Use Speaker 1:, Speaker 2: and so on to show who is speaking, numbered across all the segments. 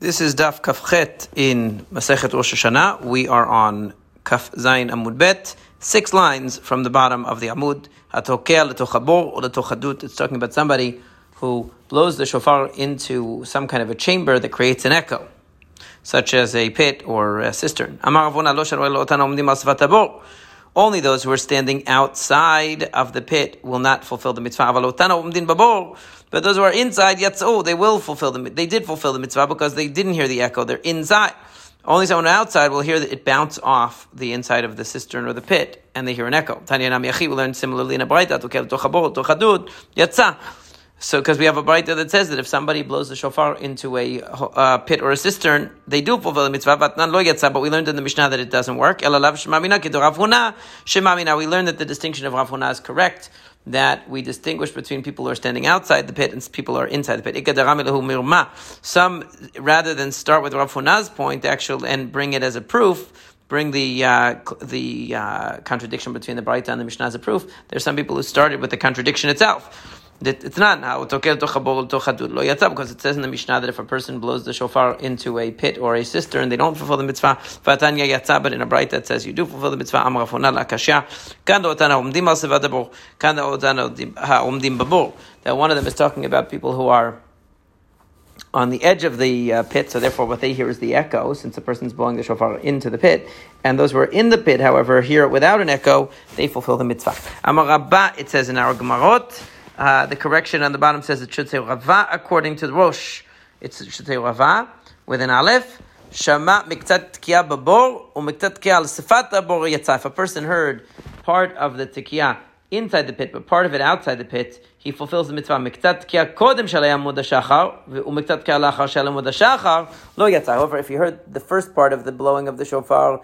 Speaker 1: This is Daf Kafchet in Masechet Rosh Hashanah. We are on Kaf Zayin Amud Bet, six lines from the bottom of the Amud. Hatokea letochabor or letochadut. It's talking about somebody who blows the shofar into some kind of a chamber that creates an echo, such as a pit or a cistern. Amar omdim only those who are standing outside of the pit will not fulfill the mitzvah. But those who are inside, yet oh, they will fulfill the They did fulfill the mitzvah because they didn't hear the echo. They're inside. Only someone outside will hear that it bounce off the inside of the cistern or the pit, and they hear an echo. Tanya Nam we learn similarly in a braita, yatsa. So, because we have a braita that says that if somebody blows the shofar into a uh, pit or a cistern, they do fulfill the mitzvah. But not But we learned in the Mishnah that it doesn't work. We learned that the distinction of Rav Huna is correct. That we distinguish between people who are standing outside the pit and people who are inside the pit. Some, rather than start with Rav Huna's point, actually, and bring it as a proof, bring the uh, the uh, contradiction between the Braita and the Mishnah as a proof. There's some people who started with the contradiction itself. It's not now because it says in the Mishnah that if a person blows the shofar into a pit or a cistern, they don't fulfill the mitzvah. But in a bright that says you do fulfill the mitzvah. That one of them is talking about people who are on the edge of the uh, pit, so therefore what they hear is the echo, since the person's blowing the shofar into the pit. And those who are in the pit, however, hear it without an echo, they fulfill the mitzvah. It says in our Gemarot, uh, the correction on the bottom says it should say Rava according to the Rosh. it should say Rava with an Aleph. Shama miktat tkiya babor or miktat tkiya al sifat abor. If a person heard part of the tkiya inside the pit, but part of it outside the pit, he fulfills the mitzvah. Miktat tkiya kodem shalei amud shachar umiktat tkiya lachar shalei amud lo yatsa. However, if you heard the first part of the blowing of the shofar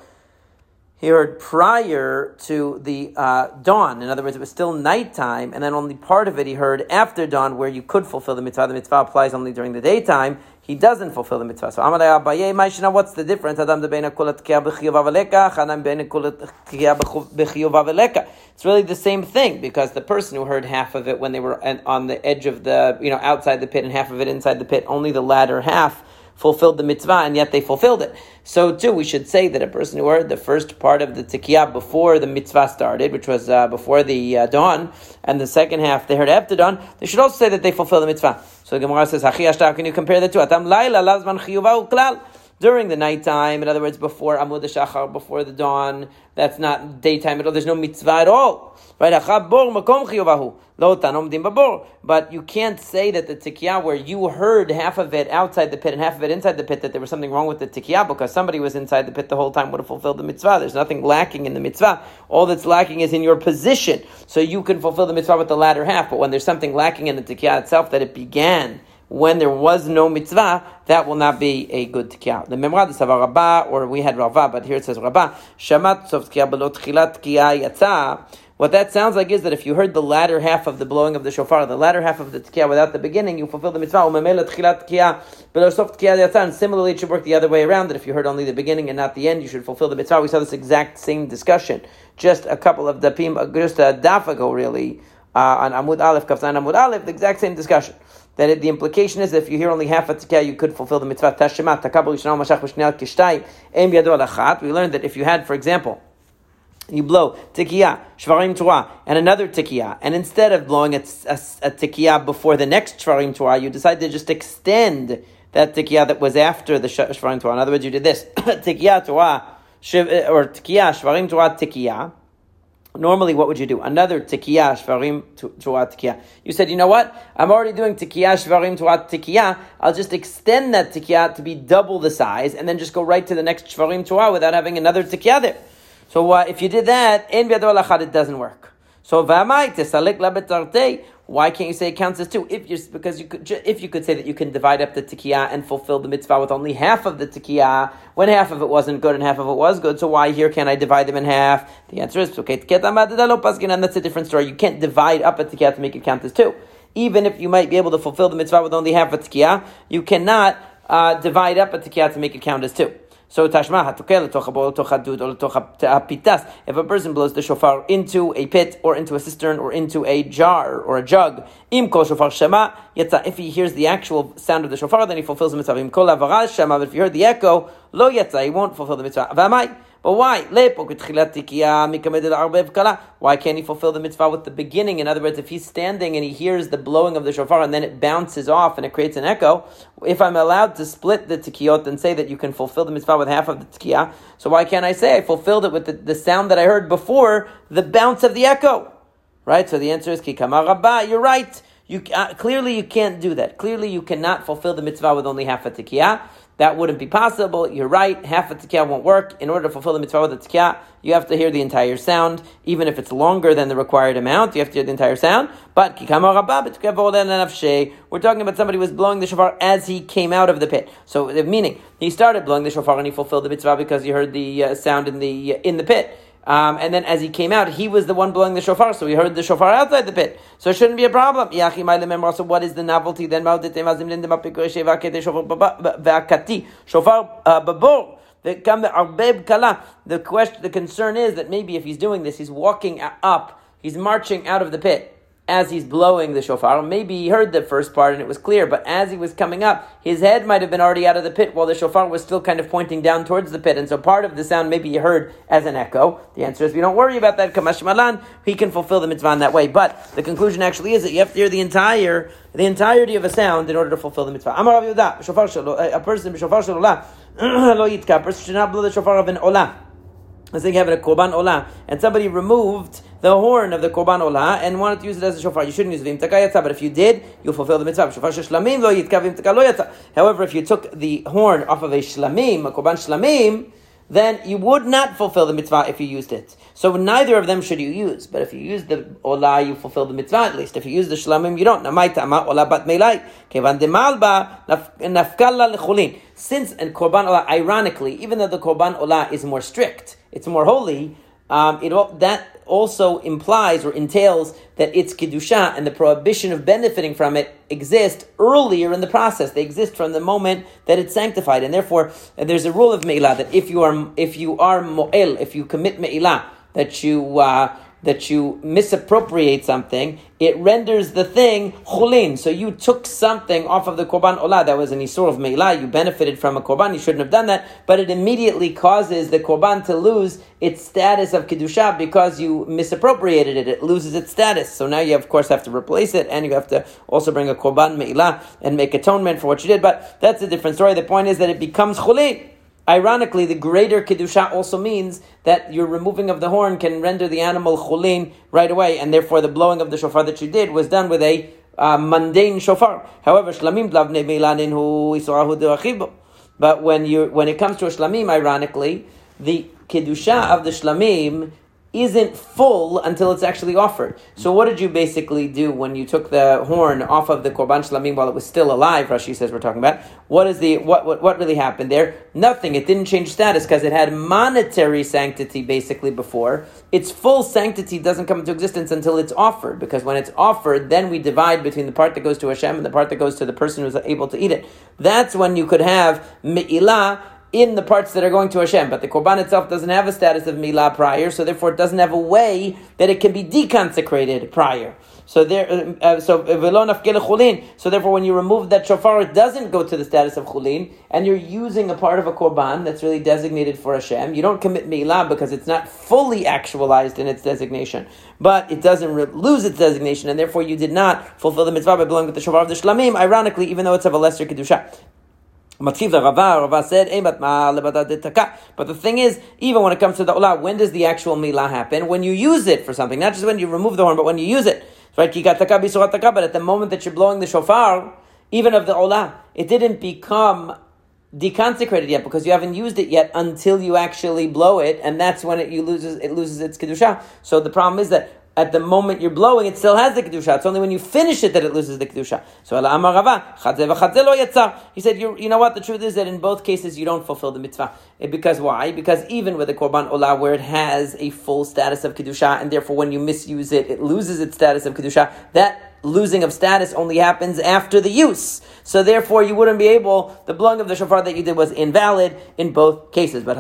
Speaker 1: he heard prior to the uh, dawn. In other words, it was still nighttime, and then only part of it he heard after dawn, where you could fulfill the mitzvah. The mitzvah applies only during the daytime. He doesn't fulfill the mitzvah. So, Amalei Abaye, Maishina, what's the difference? Adam It's really the same thing because the person who heard half of it when they were on the edge of the, you know, outside the pit, and half of it inside the pit, only the latter half fulfilled the mitzvah, and yet they fulfilled it. So too, we should say that a person who heard the first part of the tikiyah before the mitzvah started, which was uh, before the uh, dawn, and the second half they heard after dawn, they should also say that they fulfilled the mitzvah. So the Gemara says, how can you compare the two? Atam laila lazman during the nighttime, in other words, before Amud Shachar, before the dawn, that's not daytime at all. There's no mitzvah at all. Right? But you can't say that the tikiyah, where you heard half of it outside the pit and half of it inside the pit, that there was something wrong with the tikiyah because somebody was inside the pit the whole time would have fulfilled the mitzvah. There's nothing lacking in the mitzvah. All that's lacking is in your position. So you can fulfill the mitzvah with the latter half, but when there's something lacking in the tikiyah itself, that it began when there was no mitzvah, that will not be a good tikya. The memra the savar rabba, or we had rava, but here it says rabba. Shamat sof tikya belot tchilat tikya yatsa. What that sounds like is that if you heard the latter half of the blowing of the shofar, the latter half of the tikya without the beginning, you fulfill the mitzvah. And similarly, it should work the other way around, that if you heard only the beginning and not the end, you should fulfill the mitzvah. We saw this exact same discussion just a couple of dapim, just a daf ago, really, uh, on Amud Aleph, Kaftan Amud Aleph, the exact same discussion that it, the implication is that if you hear only half a tzikah, you could fulfill the mitzvah. We learned that if you had, for example, you blow tikiyah, shvarim truah, and another tikiyah, and instead of blowing a, a, a tikiyah before the next shvarim truah, you decide to just extend that tikiyah that was after the shvarim truah. In other words, you did this tikiyah truah, or tikiyah shvarim truah tikiyah Normally, what would you do? Another tikiyah shvarim tuat tikiyah. You said, you know what? I'm already doing tikiyah shvarim tuat tikiyah. I'll just extend that tikiyah to be double the size, and then just go right to the next shvarim tuah without having another tikiyah there. So uh, if you did that, in it doesn't work. So v'amai tesalik labetarte. Why can't you say it counts as two? If you because you could if you could say that you can divide up the tikiyah and fulfill the mitzvah with only half of the tikiyah when half of it wasn't good and half of it was good. So why here can't I divide them in half? The answer is okay. And that's a different story. You can't divide up a tikiyah to make it count as two. Even if you might be able to fulfill the mitzvah with only half a tikiyah, you cannot uh, divide up a tikiyah to make it count as two. So tashma hatukel tochadud or pitas. If a person blows the shofar into a pit or into a cistern or into a jar or a jug, im kol shofar shema yetza. If he hears the actual sound of the shofar, then he fulfills the mitzvah. Im kol shema. But if you heard the echo, lo yetza, he won't fulfill the mitzvah. V'amai. But why? Why can't he fulfill the mitzvah with the beginning? In other words, if he's standing and he hears the blowing of the shofar and then it bounces off and it creates an echo, if I'm allowed to split the tikiyot and say that you can fulfill the mitzvah with half of the tikiyah, so why can't I say I fulfilled it with the, the sound that I heard before the bounce of the echo? Right? So the answer is. You're right. You uh, clearly you can't do that. Clearly you cannot fulfill the mitzvah with only half a tikiyah. That wouldn't be possible. You're right. Half a tikiyah won't work. In order to fulfill the mitzvah with the tikiyah, you have to hear the entire sound, even if it's longer than the required amount. You have to hear the entire sound. But we're talking about somebody who was blowing the shofar as he came out of the pit. So, the meaning he started blowing the shofar and he fulfilled the mitzvah because he heard the uh, sound in the uh, in the pit. Um, and then as he came out, he was the one blowing the shofar, so he heard the shofar outside the pit. So it shouldn't be a problem. So what is the novelty then? Shofar uh. The question, the concern is that maybe if he's doing this, he's walking up, he's marching out of the pit as he's blowing the shofar. Maybe he heard the first part and it was clear, but as he was coming up, his head might have been already out of the pit while the shofar was still kind of pointing down towards the pit. And so part of the sound maybe he heard as an echo. The answer is we don't worry about that. Kamash Malan, he can fulfill the mitzvah in that way. But the conclusion actually is that you have to hear the entire, the entirety of a sound in order to fulfill the mitzvah. Amar a person, shofar a person should not blow the shofar of an olah. Let's say you have a korban olah, and somebody removed the horn of the korban olah and wanted to use it as a shofar. You shouldn't use it but if you did, you'll fulfill the mitzvah. Shofar shlamim lo lo. However, if you took the horn off of a shlamim, a korban shlamim, then you would not fulfill the mitzvah if you used it. So neither of them should you use. But if you use the olah, you fulfill the mitzvah at least. If you use the shlamim, you don't. Since and korban olah, ironically, even though the korban olah is more strict, it's more holy, um, it that also implies or entails that it's kedusha and the prohibition of benefiting from it exist earlier in the process. They exist from the moment that it's sanctified, and therefore there's a rule of me'ilah that if you are if you are mo'el, if you commit me'ilah, that you uh, that you misappropriate something, it renders the thing chulin. So you took something off of the korban olah that was an isur of meila. You benefited from a korban. You shouldn't have done that, but it immediately causes the korban to lose its status of kedusha because you misappropriated it. It loses its status. So now you of course have to replace it, and you have to also bring a korban meila and make atonement for what you did. But that's a different story. The point is that it becomes chulin. Ironically, the greater kedusha also means that your removing of the horn can render the animal chulin right away, and therefore the blowing of the shofar that you did was done with a uh, mundane shofar. However, shlamim blavne meilanin hu isorahu But when you when it comes to a shlamim, ironically, the kedusha of the shlamim isn't full until it's actually offered. So what did you basically do when you took the horn off of the korban shlamim while it was still alive? Rashi says we're talking about. What is the what what, what really happened there? Nothing. It didn't change status because it had monetary sanctity basically before. Its full sanctity doesn't come into existence until it's offered because when it's offered, then we divide between the part that goes to Hashem and the part that goes to the person who's able to eat it. That's when you could have me'ilah in the parts that are going to Hashem. But the Korban itself doesn't have a status of me'ilah prior, so therefore it doesn't have a way that it can be deconsecrated prior. So there, uh, uh so chulin. So therefore, when you remove that shofar, it doesn't go to the status of chulin, and you're using a part of a korban that's really designated for Hashem. You don't commit me'ilah because it's not fully actualized in its designation, but it doesn't re- lose its designation, and therefore you did not fulfill the mitzvah by blowing with the shofar of the shlamim. Ironically, even though it's of a lesser kedusha. But the thing is, even when it comes to the olah, when does the actual me'ilah happen? When you use it for something, not just when you remove the horn, but when you use it. Right? But at the moment that you're blowing the shofar, even of the olah, it didn't become deconsecrated yet because you haven't used it yet until you actually blow it, and that's when it you loses it loses its kedusha. So the problem is that at the moment you're blowing, it still has the kedusha. It's only when you finish it that it loses the kedusha. So He said, you, you know what? The truth is that in both cases you don't fulfill the mitzvah. Eh, because why? Because even with the korban olah, where it has a full status of kedusha, and therefore when you misuse it, it loses its status of kedusha. That losing of status only happens after the use. So therefore, you wouldn't be able, the blowing of the shofar that you did was invalid in both cases. But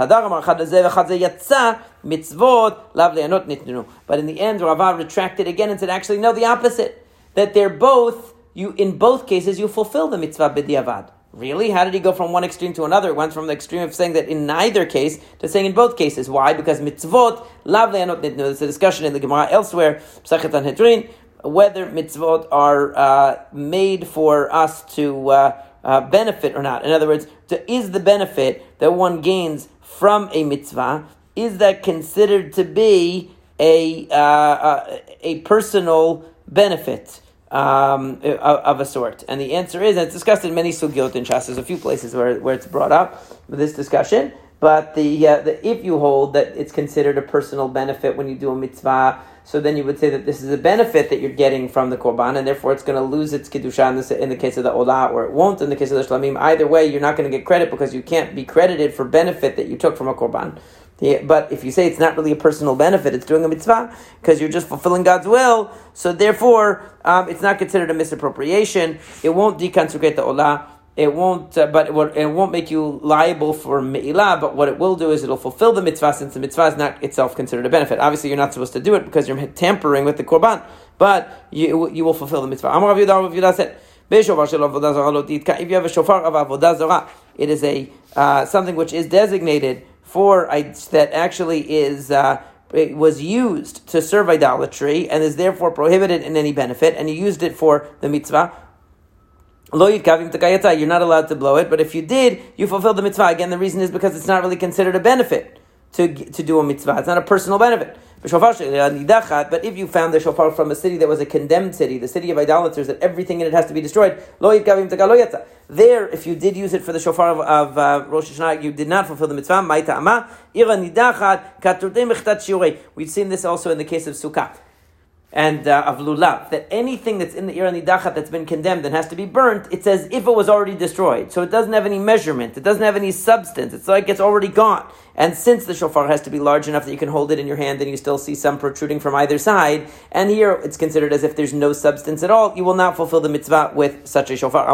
Speaker 1: mitzvot, But in the end, Rava retracted again and said, actually, no, the opposite. That they're both, you in both cases, you fulfill the mitzvah b'diavad. Really? How did he go from one extreme to another? Went from the extreme of saying that in neither case to saying in both cases. Why? Because mitzvot, lav le'anot nitnu. There's a discussion in the Gemara elsewhere, Psachet Sanhedrin, whether mitzvot are uh, made for us to uh, uh, benefit or not. In other words, to, is the benefit that one gains from a mitzvah, is that considered to be a, uh, uh, a personal benefit? um, of, a sort? And the answer is, and it's discussed in many sugyot in Shas. There's a few places where, where it's brought up with this discussion. But the, uh, the if you hold that it's considered a personal benefit when you do a mitzvah, so then you would say that this is a benefit that you're getting from the korban, and therefore it's going to lose its kedusha in, this, in the case of the olah, or it won't in the case of the shlamim. Either way, you're not going to get credit because you can't be credited for benefit that you took from a korban. Yeah, but if you say it's not really a personal benefit, it's doing a mitzvah because you're just fulfilling God's will. So therefore, um, it's not considered a misappropriation. It won't deconsecrate the olah. It won't, uh, but it, won't make you liable for me'ilah. But what it will do is it'll fulfill the mitzvah, since the mitzvah is not itself considered a benefit. Obviously, you're not supposed to do it because you're tampering with the korban, but you, you will fulfill the mitzvah. If you have a shofar of avodah zarah, it is a uh, something which is designated for that actually is uh, it was used to serve idolatry and is therefore prohibited in any benefit, and you used it for the mitzvah. You're not allowed to blow it, but if you did, you fulfilled the mitzvah. Again, the reason is because it's not really considered a benefit to, to do a mitzvah. It's not a personal benefit. But if you found the shofar from a city that was a condemned city, the city of idolaters, that everything in it has to be destroyed, there, if you did use it for the shofar of, of uh, Rosh Hashanah, you did not fulfill the mitzvah. We've seen this also in the case of Sukkah and uh, of lulav, that anything that's in the ira nidachat that's been condemned and has to be burnt, it's as if it was already destroyed. So it doesn't have any measurement, it doesn't have any substance. It's like it's already gone. And since the shofar has to be large enough that you can hold it in your hand and you still see some protruding from either side, and here it's considered as if there's no substance at all, you will not fulfill the mitzvah with such a shofar.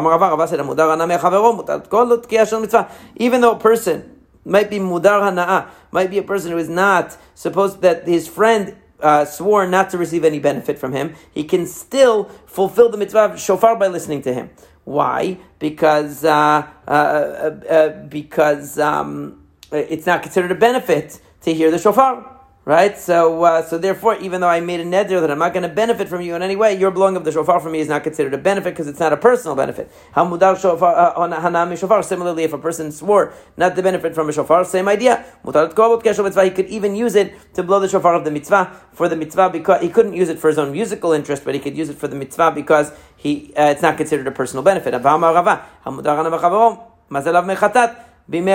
Speaker 1: Even though a person might be mudar might be a person who is not supposed that his friend uh, swore not to receive any benefit from him, he can still fulfill the mitzvah of shofar by listening to him. Why? Because uh, uh, uh, uh because um, it's not considered a benefit to hear the shofar. Right? So, uh, so therefore, even though I made a neder that I'm not going to benefit from you in any way, your blowing of the shofar for me is not considered a benefit because it's not a personal benefit. Uh, shofar. On hanami shofar. Similarly, if a person swore not to benefit from a shofar, same idea. He could even use it to blow the shofar of the mitzvah for the mitzvah because he couldn't use it for his own musical interest, but he could use it for the mitzvah because he uh, it's not considered a personal benefit. If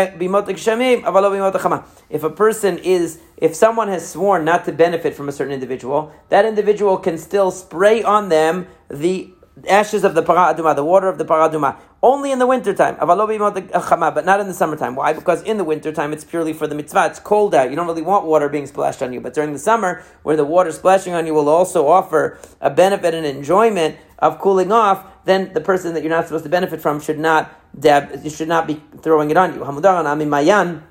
Speaker 1: a person is, if someone has sworn not to benefit from a certain individual, that individual can still spray on them the ashes of the paraduma, the water of the paraduma, only in the wintertime, but not in the summertime. Why? Because in the wintertime it's purely for the mitzvah. It's cold out. You don't really want water being splashed on you. But during the summer, where the water splashing on you will also offer a benefit and enjoyment of cooling off, then the person that you're not supposed to benefit from should not dab, you should not be throwing it on you. mayan.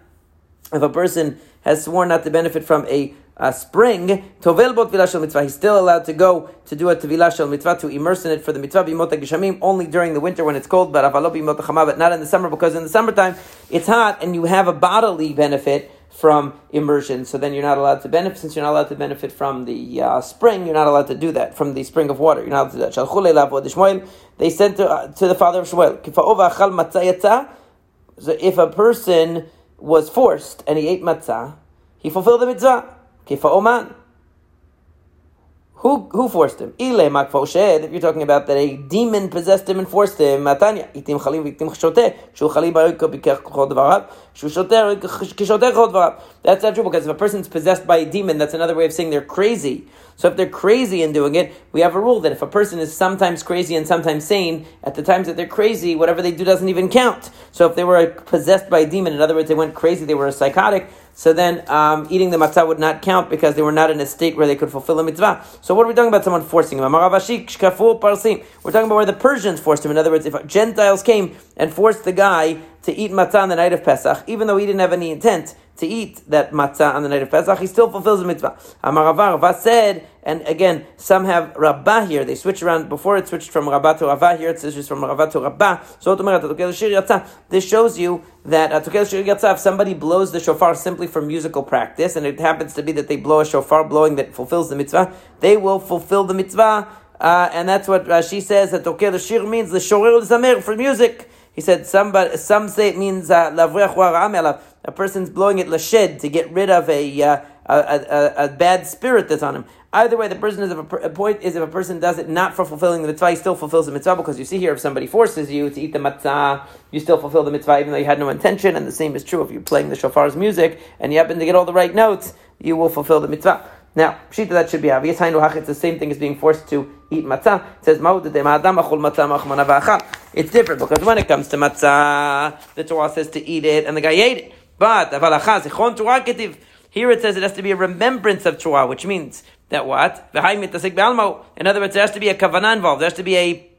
Speaker 1: If a person has sworn not to benefit from a uh, spring, tovel bot shel mitzvah. He's still allowed to go to do a tevilah shel mitzvah to immerse in it for the mitzvah bimot geshamim only during the winter when it's cold, but but not in the summer because in the summertime it's hot and you have a bodily benefit from immersion. So then you're not allowed to benefit since you're not allowed to benefit from the uh, spring. You're not allowed to do that from the spring of water. You're not allowed to do that. They sent to, uh, to the father of Shmuel. So if a person was forced and he ate matzah, he fulfilled the mitzvah. Kifa oman. Who, who forced him? Ile makfoshed, if you're talking about that a demon possessed him and forced him, matanya, itim chalim v'itim chshoteh, shu chalim ba'oika b'kech chod dvarav, shu shoteh kishoteh chod dvarav. That's not true, because if a person's possessed by a demon, that's another way of saying they're crazy. So if they're crazy in doing it, we have a rule that if a person is sometimes crazy and sometimes sane, at the times that they're crazy, whatever they do doesn't even count. So if they were possessed by a demon, in other words, they went crazy, they were a psychotic, so then um, eating the matzah would not count because they were not in a state where they could fulfill a mitzvah. So what are we talking about? Someone forcing them. We're talking about where the Persians forced him. In other words, if Gentiles came and forced the guy to eat matzah on the night of Pesach, even though he didn't have any intent to eat that matzah on the night of Pesach, he still fulfills the mitzvah. Amar Rava said, and again, some have Rabbah here. They switch around. Before it switched from Rabbah to Rava. Here it says from Rava to Rabbah. So this shows you that if somebody blows the shofar simply for musical practice, and it happens to be that they blow a shofar blowing that fulfills the mitzvah, they will fulfill the mitzvah. Uh, and that's what Rashi says that the shir means the shoril zamer for music. He said somebody, some say it means uh, a person's blowing it lashed to get rid of a, uh, a, a, a, bad spirit that's on him. Either way, the person is if a, a, point is if a person does it not for fulfilling the mitzvah, he still fulfills the mitzvah because you see here if somebody forces you to eat the matzah, you still fulfill the mitzvah even though you had no intention. And the same is true if you're playing the shofar's music and you happen to get all the right notes, you will fulfill the mitzvah. Now, pshita that should be obvious. It's the same thing as being forced to eat matzah. It says It's different because when it comes to matzah, the Torah says to eat it, and the guy ate it. But here it says it has to be a remembrance of truah, which means that what? In other words, there has to be a kavanah involved. There has to be a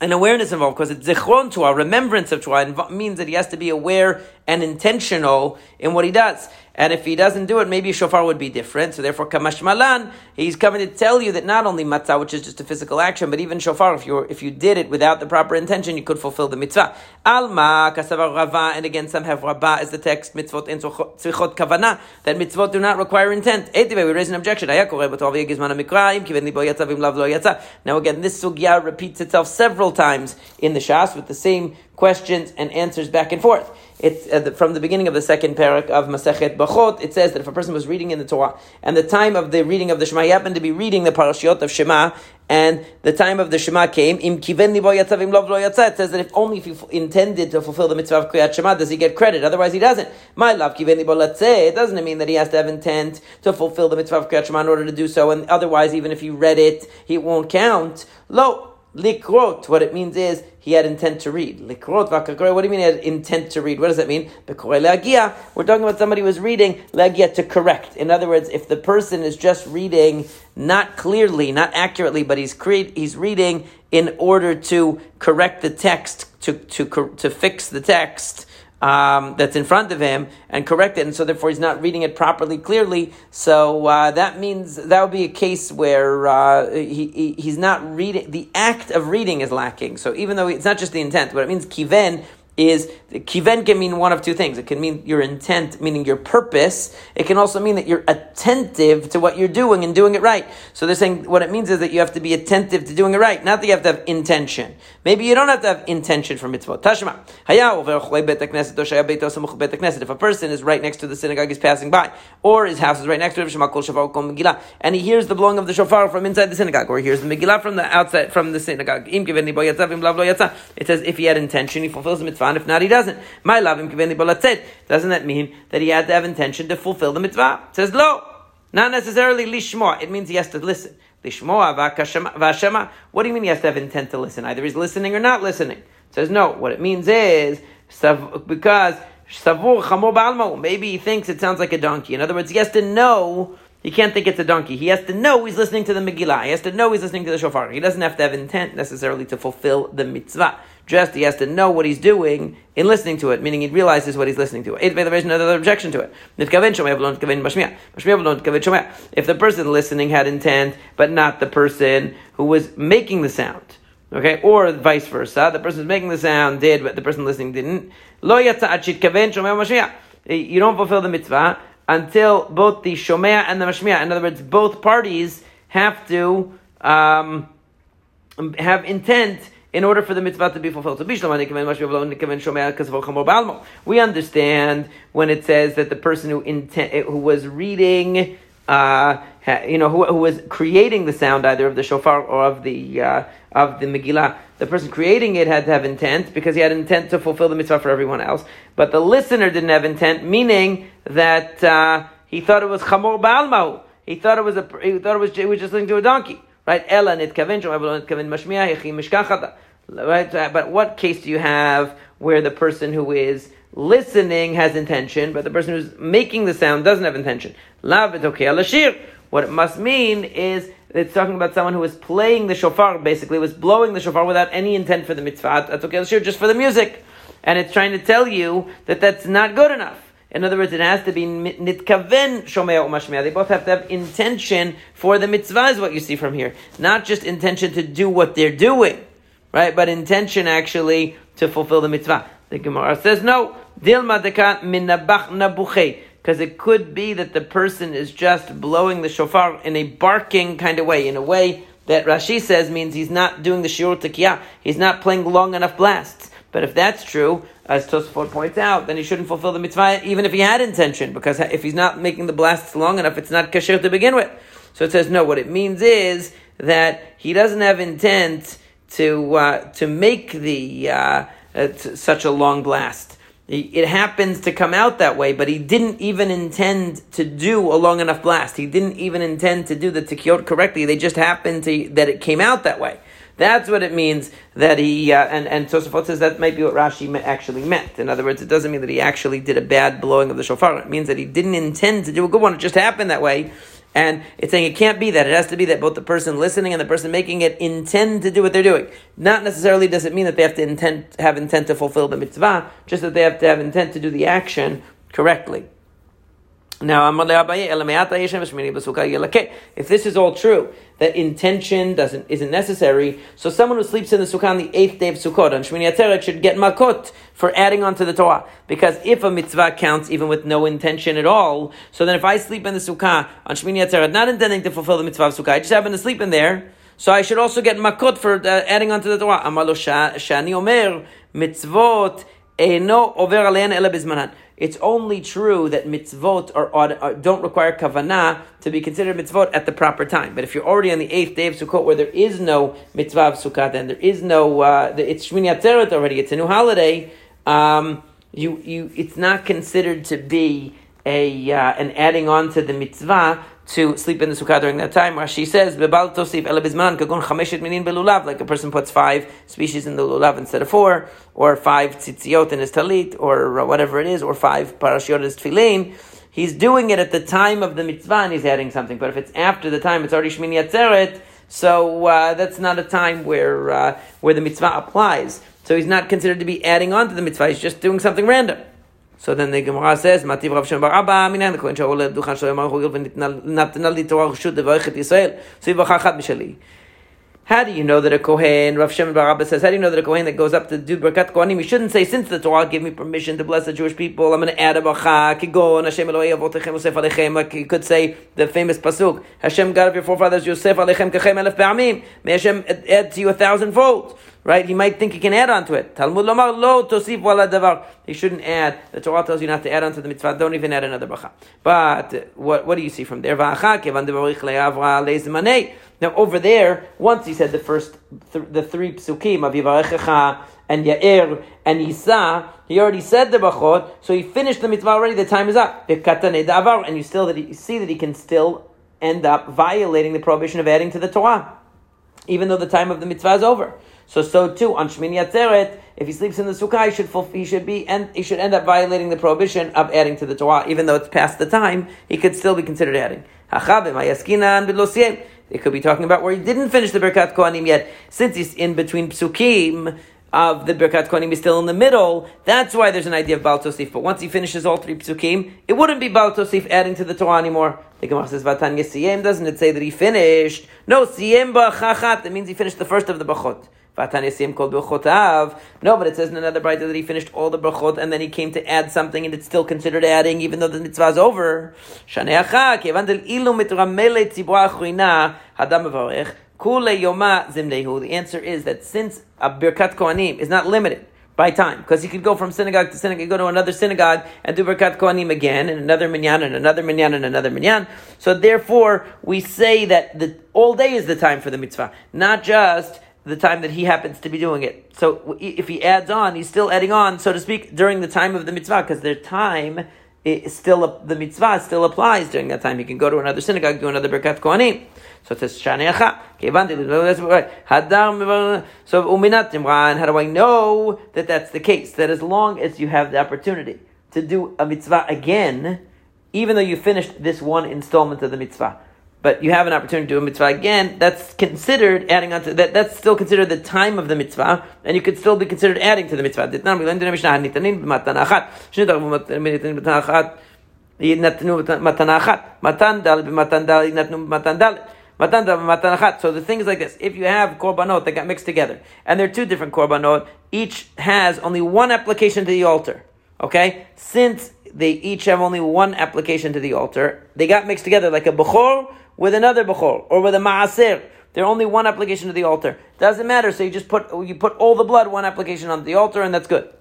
Speaker 1: an awareness involved because it's zichron truah, remembrance of truah, means that he has to be aware and intentional in what he does. And if he doesn't do it, maybe shofar would be different. So therefore, kamash malan, he's coming to tell you that not only matzah, which is just a physical action, but even shofar, if you if you did it without the proper intention, you could fulfill the mitzvah. Alma kasavar rava, and again, some have rabba as the text mitzvot in tzvichot kavana that mitzvot do not require intent. we raise an objection. Now again, this sugya repeats itself several times in the shas with the same questions and answers back and forth. It's uh, the, from the beginning of the second parak of Masechet Brachot. It says that if a person was reading in the Torah and the time of the reading of the Shema, he happened to be reading the parashiot of Shema, and the time of the Shema came. Im kiven lov lo It says that if only if he intended to fulfill the mitzvah of Kriyat Shema does he get credit. Otherwise, he doesn't. My love kiven libo It doesn't mean that he has to have intent to fulfill the mitzvah of Kriyat Shema in order to do so. And otherwise, even if he read it, he won't count. Lo likrot. What it means is he had intent to read. Likrot v'akakore. What do you mean he had intent to read? What does that mean? Bekore leagia. We're talking about somebody who was reading leagia to correct. In other words, if the person is just reading not clearly, not accurately, but he's cre- he's reading in order to correct the text, to to to fix the text um, that's in front of him and correct it, and so therefore he's not reading it properly clearly. So uh, that means that would be a case where uh, he, he, he's not reading. The act of reading is lacking. So even though it's not just the intent, what it means kiven is kiven can mean one of two things. It can mean your intent, meaning your purpose. It can also mean that you're attentive to what you're doing and doing it right. So they're saying what it means is that you have to be attentive to doing it right, not that you have to have intention. Maybe you don't have to have intention for mitzvot. Tashma. If a person is right next to the synagogue, he's passing by, or his house is right next to it, and he hears the blowing of the shofar from inside the synagogue, or he hears the Megillah from the outside from the synagogue. It says if he had intention, he fulfills the mitzvah mitzvah, if not, he doesn't. My love him Doesn't that mean that he had to have intention to fulfill the mitzvah? It says lo. Not necessarily lishmoa. It means he has to listen. Lishmoa. What do you mean he has to have intent to listen? Either he's listening or not listening. It says no. What it means is because chamor Maybe he thinks it sounds like a donkey. In other words, he has to know he can't think it's a donkey. He has to know he's listening to the Megillah. He has to know he's listening to the shofar. He doesn't have to have intent necessarily to fulfill the mitzvah. Just he has to know what he's doing in listening to it, meaning he realizes what he's listening to. Another objection to it. If the person listening had intent, but not the person who was making the sound. Okay, or vice versa. The person making the sound did, but the person listening didn't. You don't fulfill the mitzvah until both the Shomea and the Mashmiya, in other words, both parties have to um, have intent in order for the mitzvah to be fulfilled. We understand when it says that the person who intent, who was reading, uh, you know, who, who, was creating the sound either of the shofar or of the uh, of the Megillah, the person creating it had to have intent because he had intent to fulfill the mitzvah for everyone else. But the listener didn't have intent, meaning that uh, he thought it was chamor ba'almau. He thought it was a, he thought it was, he was just listening to a donkey. Right? Ela nitkaven, nitkaven. Right? But what case do you have where the person who is listening has intention, but the person who's making the sound doesn't have intention. What it must mean is it's talking about someone who was playing the shofar, basically, was blowing the shofar without any intent for the mitzvah, that's okay, just for the music. And it's trying to tell you that that's not good enough. In other words, it has to be nitkaven shomea umashmea. They both have to have intention for the mitzvah, is what you see from here. Not just intention to do what they're doing, right? But intention actually to fulfill the mitzvah. The Gemara says no. Dilma dekat minabach nabuche. Because it could be that the person is just blowing the shofar in a barking kind of way, in a way that Rashi says means he's not doing the shiur tekiyah. He's not playing long enough blasts. But if that's true, as Tosfot points out, then he shouldn't fulfill the mitzvah even if he had intention, because if he's not making the blasts long enough, it's not kasher to begin with. So it says no. What it means is that he doesn't have intent to uh, to make the uh, uh, such a long blast. It happens to come out that way, but he didn't even intend to do a long enough blast. He didn't even intend to do the tikkiyot correctly. They just happened to that it came out that way. That's what it means that he uh, and and Tosafot says that might be what Rashi actually meant. In other words, it doesn't mean that he actually did a bad blowing of the shofar. It means that he didn't intend to do a good one. It just happened that way. And it's saying it can't be that. It has to be that both the person listening and the person making it intend to do what they're doing. Not necessarily does it mean that they have to intend have intent to fulfill the mitzvah, just that they have to have intent to do the action correctly. Now, if this is all true, that intention doesn't isn't necessary, so someone who sleeps in the sukkah on the eighth day of Sukkot on Shmini Atzeret should get makot for adding on to the Torah. Because if a mitzvah counts even with no intention at all, so then if I sleep in the sukkah on Shmini Atzeret, not intending to fulfill the mitzvah of sukkah, I just happen to sleep in there, so I should also get makot for uh, adding on to the Torah. Amalo shani omer mitzvot eno over alein ela. It's only true that mitzvot are, are, don't require kavanah to be considered mitzvot at the proper time. But if you're already on the eighth day of Sukkot where there is no mitzvah of Sukkot, then there is no, uh, it's Shmini Atzeret already, it's a new holiday, um, you, you, it's not considered to be a, uh, an adding on to the mitzvah to sleep in the sukkah during that time. Rashi says, "Bebal chameshet minin belulav." Like a person puts five species in the lulav instead of four, or five tzitziot in his talit, or whatever it is, or five parashiot in his tefillin. He's doing it at the time of the mitzvah, and he's adding something. But if it's after the time, it's already shmini atzeret. So uh, that's not a time where uh, where the mitzvah applies. So he's not considered to be adding on to the mitzvah. He's just doing something random. So then the Gemara says, Mativ Rav Shem Bar Abba, minan the Kohen Shaul Duchan Shalom Aruch Hogel v'nitna li Torah Rishut Devarichet Yisrael. So Yivachar Chad Mishali. How do you know that a Kohen, Rav Shem Bar Abba says, how do you know that a Kohen that goes up to do Berkat Kohanim, he shouldn't say, since the Torah gave me permission to bless the Jewish people, I'm going to add a Bacha, Kigon, Hashem Eloi Avotechem Yosef Alechem, like you could say the famous Pasuk, Hashem God of your forefathers, Yosef Alechem Kachem Elef Be'amim, may Hashem add to you a thousandfold right? He might think he can add on to it. Talmud lomar lo tosif wala davar. He shouldn't add. The Torah tells you not to add on to the mitzvah. Don't even add another bracha. But what, what do you see from there? Now over there, once he said the first, th- the three psukim of Yivarechecha and Yair and Isa, he already said the brachot, so he finished the mitzvah already. The time is up. And you still that he, see that he can still end up violating the prohibition of adding to the Torah, even though the time of the mitzvah is over. So so too on Shmini Atzeret, if he sleeps in the sukkah, he should he should be and he should end up violating the prohibition of adding to the Torah, even though it's past the time. He could still be considered adding. It could be talking about where he didn't finish the Birkat Kohanim yet, since he's in between psukim of the Birkat Kohanim he's still in the middle. That's why there's an idea of Baal Tosif. But once he finishes all three psukim, it wouldn't be Baal Tosif adding to the Torah anymore. The Gemara says Vatan Yesiyem. Doesn't it say that he finished? No, Siyem Ba'chachat. That means he finished the first of the Brachot. No, but it says in another brayta that he finished all the brachot and then he came to add something and it's still considered adding even though the mitzvah is over. The answer is that since a birkat kohanim is not limited by time, because he could go from synagogue to synagogue, go to another synagogue and do Birkat Kohanim again, and another minyan, and another minyan, and another minyan. So therefore, we say that the, all day is the time for the mitzvah, not just the time that he happens to be doing it. So if he adds on, he's still adding on, so to speak, during the time of the mitzvah, because their time is still the mitzvah still applies during that time. He can go to another synagogue, do another Birkat Kohanim. So it says Shanecha. So uminat. How do I know that that's the case? That as long as you have the opportunity to do a mitzvah again, even though you finished this one installment of the mitzvah, but you have an opportunity to do a mitzvah again, that's considered adding on to that. That's still considered the time of the mitzvah, and you could still be considered adding to the mitzvah. So the thing is like this: if you have korbanot that got mixed together, and they're two different korbanot, each has only one application to the altar. Okay, since they each have only one application to the altar, they got mixed together like a bechor with another Bechor or with a Maaser. They're only one application to the altar. Doesn't matter. So you just put you put all the blood one application on the altar, and that's good.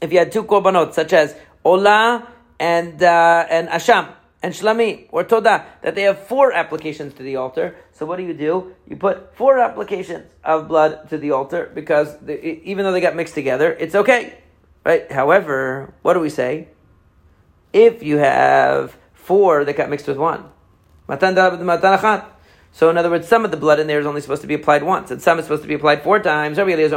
Speaker 1: If you had two korbanot, such as Olah and uh, and Asham and Shlami or Toda, that they have four applications to the altar. So what do you do? You put four applications of blood to the altar because even though they got mixed together, it's okay, right? However, what do we say? If you have four that got mixed with one, so in other words, some of the blood in there is only supposed to be applied once, and some is supposed to be applied four times. According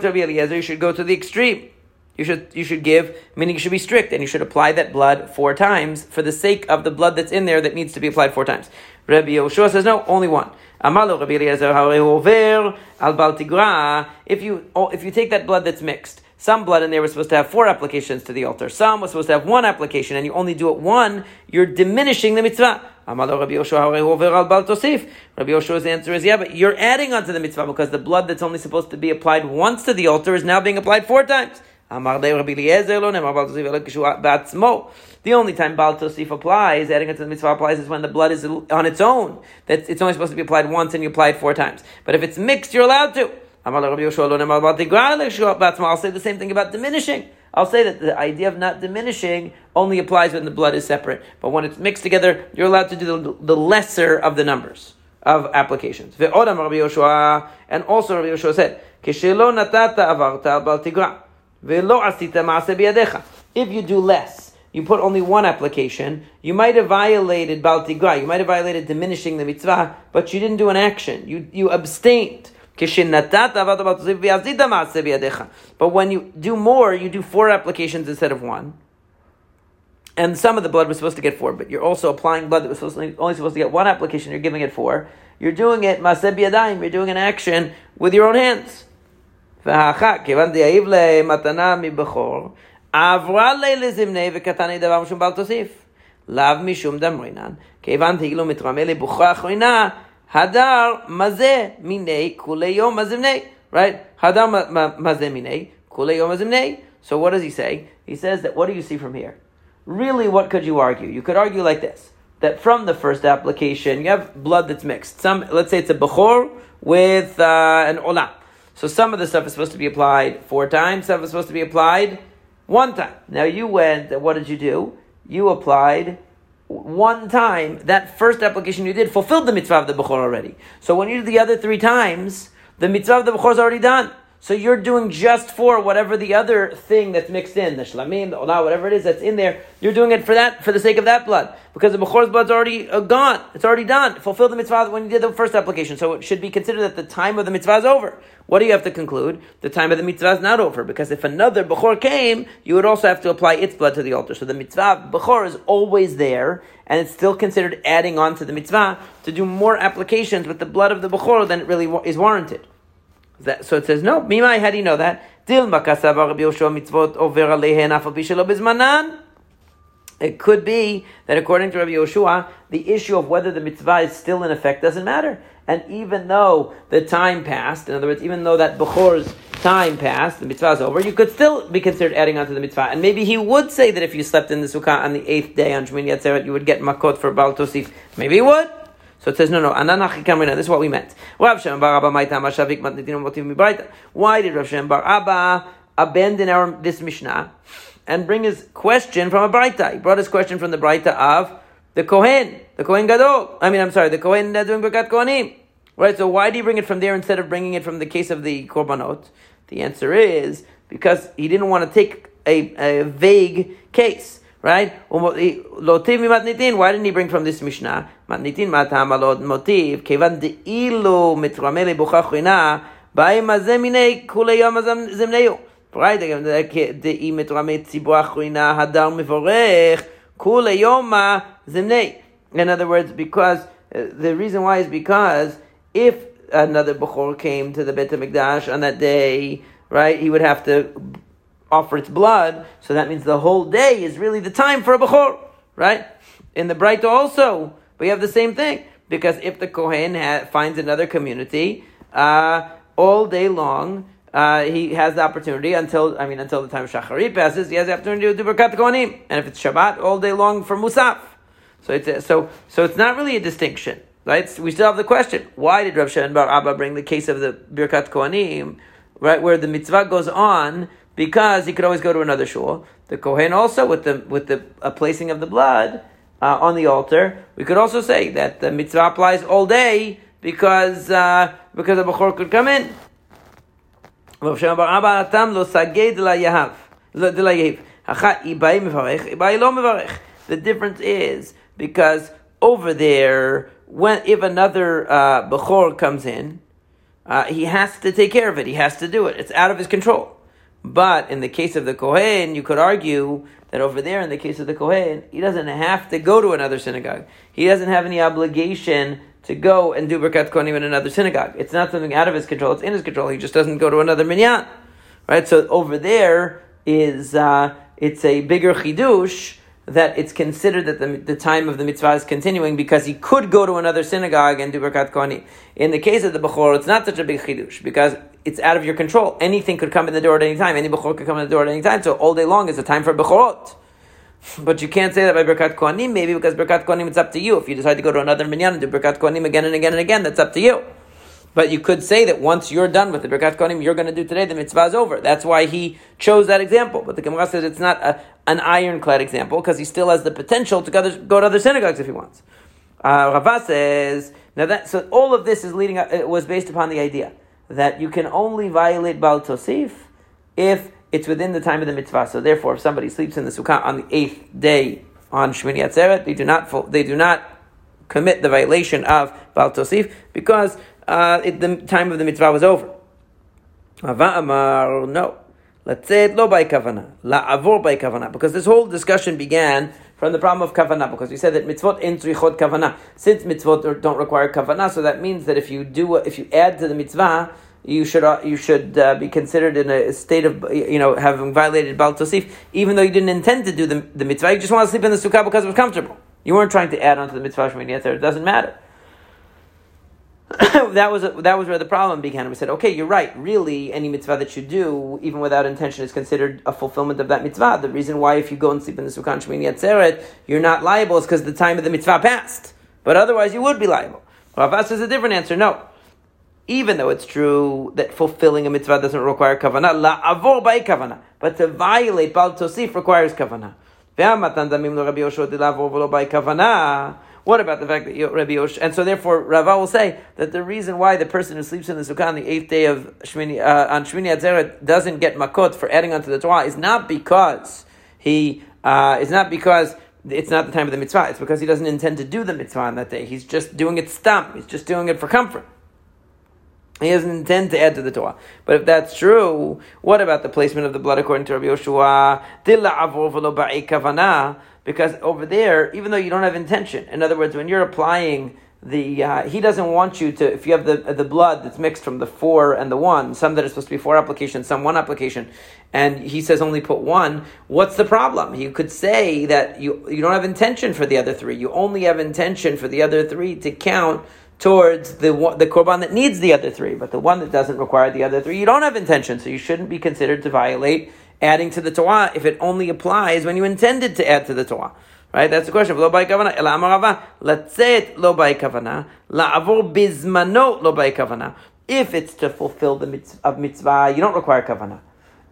Speaker 1: to Rabbi Eliezer, you should go to the extreme. You should you should give, meaning you should be strict, and you should apply that blood four times for the sake of the blood that's in there that needs to be applied four times. Rabbi Yoshua says no, only one. Rabbi Eliezer, If you if you take that blood that's mixed some blood in there was supposed to have four applications to the altar. Some was supposed to have one application, and you only do it one, you're diminishing the mitzvah. Rabbi Yoshua's answer is, yeah, but you're adding onto the mitzvah because the blood that's only supposed to be applied once to the altar is now being applied four times. The only time Baal Tosif applies, adding it to the mitzvah applies, is when the blood is on its own. That's, it's only supposed to be applied once and you apply it four times. But if it's mixed, you're allowed to. I'll say the same thing about diminishing. I'll say that the idea of not diminishing only applies when the blood is separate. But when it's mixed together, you're allowed to do the, the lesser of the numbers of applications. And also Rabbi Yoshua said, If you do less, you put only one application, you might have violated Bal Tigra, you might have violated diminishing the mitzvah, but you didn't do an action. You, you abstained. But when you do more, you do four applications instead of one. And some of the blood was supposed to get four, but you're also applying blood that was supposed to, only supposed to get one application, you're giving it four. You're doing it, you're doing an action with your own hands. לאו משום דמרינן, כיוון תהילו מתרמה לבוכרה אחרונה, Hadar mazeh minei kule yom mazimnei. Right? Hadar mazeh minei kule yom mazimnei. So what does he say? He says that what do you see from here? Really, what could you argue? You could argue like this that from the first application, you have blood that's mixed. Some, let's say it's a bechor with uh, an olah. So some of the stuff is supposed to be applied four times, some is supposed to be applied one time. Now you went, what did you do? You applied one time, that first application you did fulfilled the mitzvah of the Bechor already. So when you do the other three times, the mitzvah of the Bechor is already done. So you're doing just for whatever the other thing that's mixed in, the shlamim, the olah, whatever it is that's in there, you're doing it for that, for the sake of that blood. Because the Bechor's blood's already uh, gone. It's already done. Fulfill the mitzvah when you did the first application. So it should be considered that the time of the mitzvah is over. What do you have to conclude? The time of the mitzvah is not over. Because if another Bechor came, you would also have to apply its blood to the altar. So the mitzvah Bechor is always there, and it's still considered adding on to the mitzvah to do more applications with the blood of the Bechor than it really is warranted. That, so it says, no, Mimai, how do you know that? It could be that according to Rabbi Yoshua, the issue of whether the mitzvah is still in effect doesn't matter. And even though the time passed, in other words, even though that Bechor's time passed, the mitzvah is over, you could still be considered adding on to the mitzvah. And maybe he would say that if you slept in the sukkah on the eighth day on Shmini Atzeret, you would get makot for Baal Tosif. Maybe he would. So it says, no, no. This is what we meant. Why did Rav Shem Bar Abba abandon our, this Mishnah and bring his question from a Braita? He brought his question from the Braita of the Kohen, the Kohen Gadol. I mean, I'm sorry, the Kohen doing Birkat Kohanim. Right, so why do you bring it from there instead of bringing it from the case of the Korbanot? The answer is because he didn't want to take a, a vague case, right? Why didn't he bring from this Mishnah? מתניתין מהטעם על עוד מוטיב, כיוון דאילו מתרמה לבוכה מיני כולי יום גם דאי מתרמה ציבור הדר מבורך, כולי In other words, because uh, the reason why is because if another Bukhor came to the Beit HaMikdash on that day, right, he would have to offer its blood, so that means the whole day is really the time for a Bukhor, right? In the Braita also, we have the same thing. Because if the Kohen ha- finds another community, uh, all day long, uh, he has the opportunity until, I mean, until the time of Shachari passes, he has the opportunity to do Birkat Kohanim. And if it's Shabbat, all day long for Musaf. So it's, a, so, so it's not really a distinction. Right? We still have the question: Why did Rav Shimon Bar Abba bring the case of the Birkat Kohanim, right, where the mitzvah goes on because he could always go to another shul. The Kohen also with the with the placing of the blood uh, on the altar. We could also say that the mitzvah applies all day because uh, because the bechor could come in. The difference is because over there when if another uh, bechor comes in, uh, he has to take care of it. He has to do it. It's out of his control. But in the case of the kohen, you could argue that over there, in the case of the kohen, he doesn't have to go to another synagogue. He doesn't have any obligation to go and do birkat kohanim in another synagogue. It's not something out of his control. It's in his control. He just doesn't go to another minyan, right? So over there is uh, it's a bigger chidush that it's considered that the, the time of the mitzvah is continuing because he could go to another synagogue and do Birkat Kohanim. In the case of the Bechor, it's not such a big chidush because it's out of your control. Anything could come in the door at any time. Any Bechor could come in the door at any time. So all day long is a time for Bechorot. But you can't say that by Birkat Kohanim, maybe because Birkat Kohanim, it's up to you. If you decide to go to another minyan and do Birkat Kohanim again and again and again, that's up to you. But you could say that once you're done with the Birkat Kohanim, you're going to do today, the mitzvah is over. That's why he chose that example. But the Gemara says it's not a, an ironclad example because he still has the potential to go to, other synagogues if he wants. Uh, Rava says, now that, so all of this is leading up, it was based upon the idea that you can only violate Baal Tosif if it's within the time of the mitzvah. So therefore, if somebody sleeps in the sukkah on the eighth day on Shmini Atzeret, they do not, they do not commit the violation of Baal Tosif because uh, it, the time of the mitzvah was over. Amar, no. Let's say it lo by kavana, la avor by kavana, because this whole discussion began from the problem of kavana, because we said that mitzvot in tzrichot kavana. Since mitzvot don't require kavana, so that means that if you do, if you add to the mitzvah, you should uh, you should uh, be considered in a state of you know having violated bal Tosif, even though you didn't intend to do the, the mitzvah. You just want to sleep in the sukkah because it was comfortable. You weren't trying to add on to the mitzvah Shemini It doesn't matter. that was that was where the problem began. We said, okay, you're right. Really, any mitzvah that you do, even without intention, is considered a fulfillment of that mitzvah. The reason why, if you go and sleep in the Sukkah Shemini Atzeret, you're not liable is because the time of the mitzvah passed. But otherwise, you would be liable. Rav says a different answer. No, even though it's true that fulfilling a mitzvah doesn't require kavanah, la avor by kavanah, but to violate bal tosif requires kavanah. What about the fact that Rabbi Yosh? And so therefore, Rava will say that the reason why the person who sleeps in the sukkah on the eighth day of Shmini, uh, on Shmini Atzeret doesn't get makot for adding onto the Torah is not because he uh, is not because it's not the time of the mitzvah. It's because he doesn't intend to do the mitzvah on that day. He's just doing it stam. He's just doing it for comfort. He doesn't intend to add to the Torah. But if that's true, what about the placement of the blood according to Rabbi Yoshua? Because over there, even though you don't have intention, in other words, when you're applying the uh, he doesn't want you to if you have the the blood that's mixed from the four and the one some that are supposed to be four applications some one application and he says only put one what's the problem? You could say that you you don't have intention for the other three. You only have intention for the other three to count towards the the korban that needs the other three, but the one that doesn't require the other three, you don't have intention, so you shouldn't be considered to violate adding to the Torah if it only applies when you intended to add to the Torah. Right? That's the question. Lo by kavana. Ela amar Rava. Letzet lo by kavana. La'avor bizmano lo by kavana. If it's to fulfill the mitzvah, of mitzvah, you don't require kavana.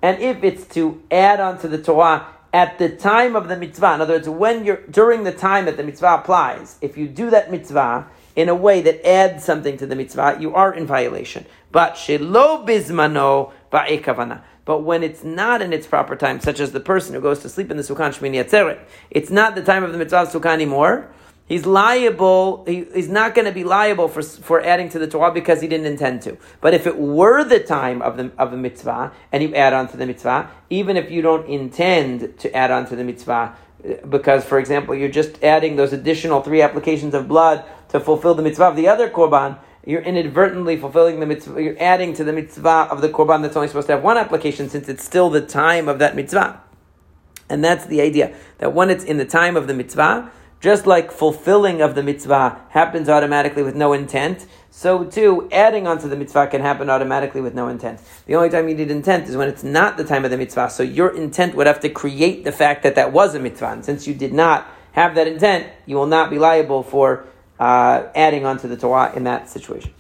Speaker 1: And if it's to add on to the Torah at the time of the mitzvah, in other words, when you're during the time that the mitzvah applies, if you do that mitzvah in a way that adds something to the mitzvah, you are in violation. But shelo bizmano, ba'e kavana. But when it's not in its proper time, such as the person who goes to sleep in the Sukkah Shmini Atzeret, it's not the time of the mitzvah Sukkah anymore. He's liable, he, he's not going to be liable for, for adding to the Torah because he didn't intend to. But if it were the time of the, of the mitzvah and you add on to the mitzvah, even if you don't intend to add on to the mitzvah, eh, because, for example, you're just adding those additional three applications of blood to fulfill the mitzvah of the other korban, you're inadvertently fulfilling the mitzvah, you're adding to the mitzvah of the korban that's only supposed to have one application since it's still the time of that mitzvah. And that's the idea, that when it's in the time of the mitzvah, just like fulfilling of the mitzvah happens automatically with no intent, so too adding onto the mitzvah can happen automatically with no intent. The only time you need intent is when it's not the time of the mitzvah. So your intent would have to create the fact that that was a mitzvah. And since you did not have that intent, you will not be liable for uh, adding onto the Torah in that situation.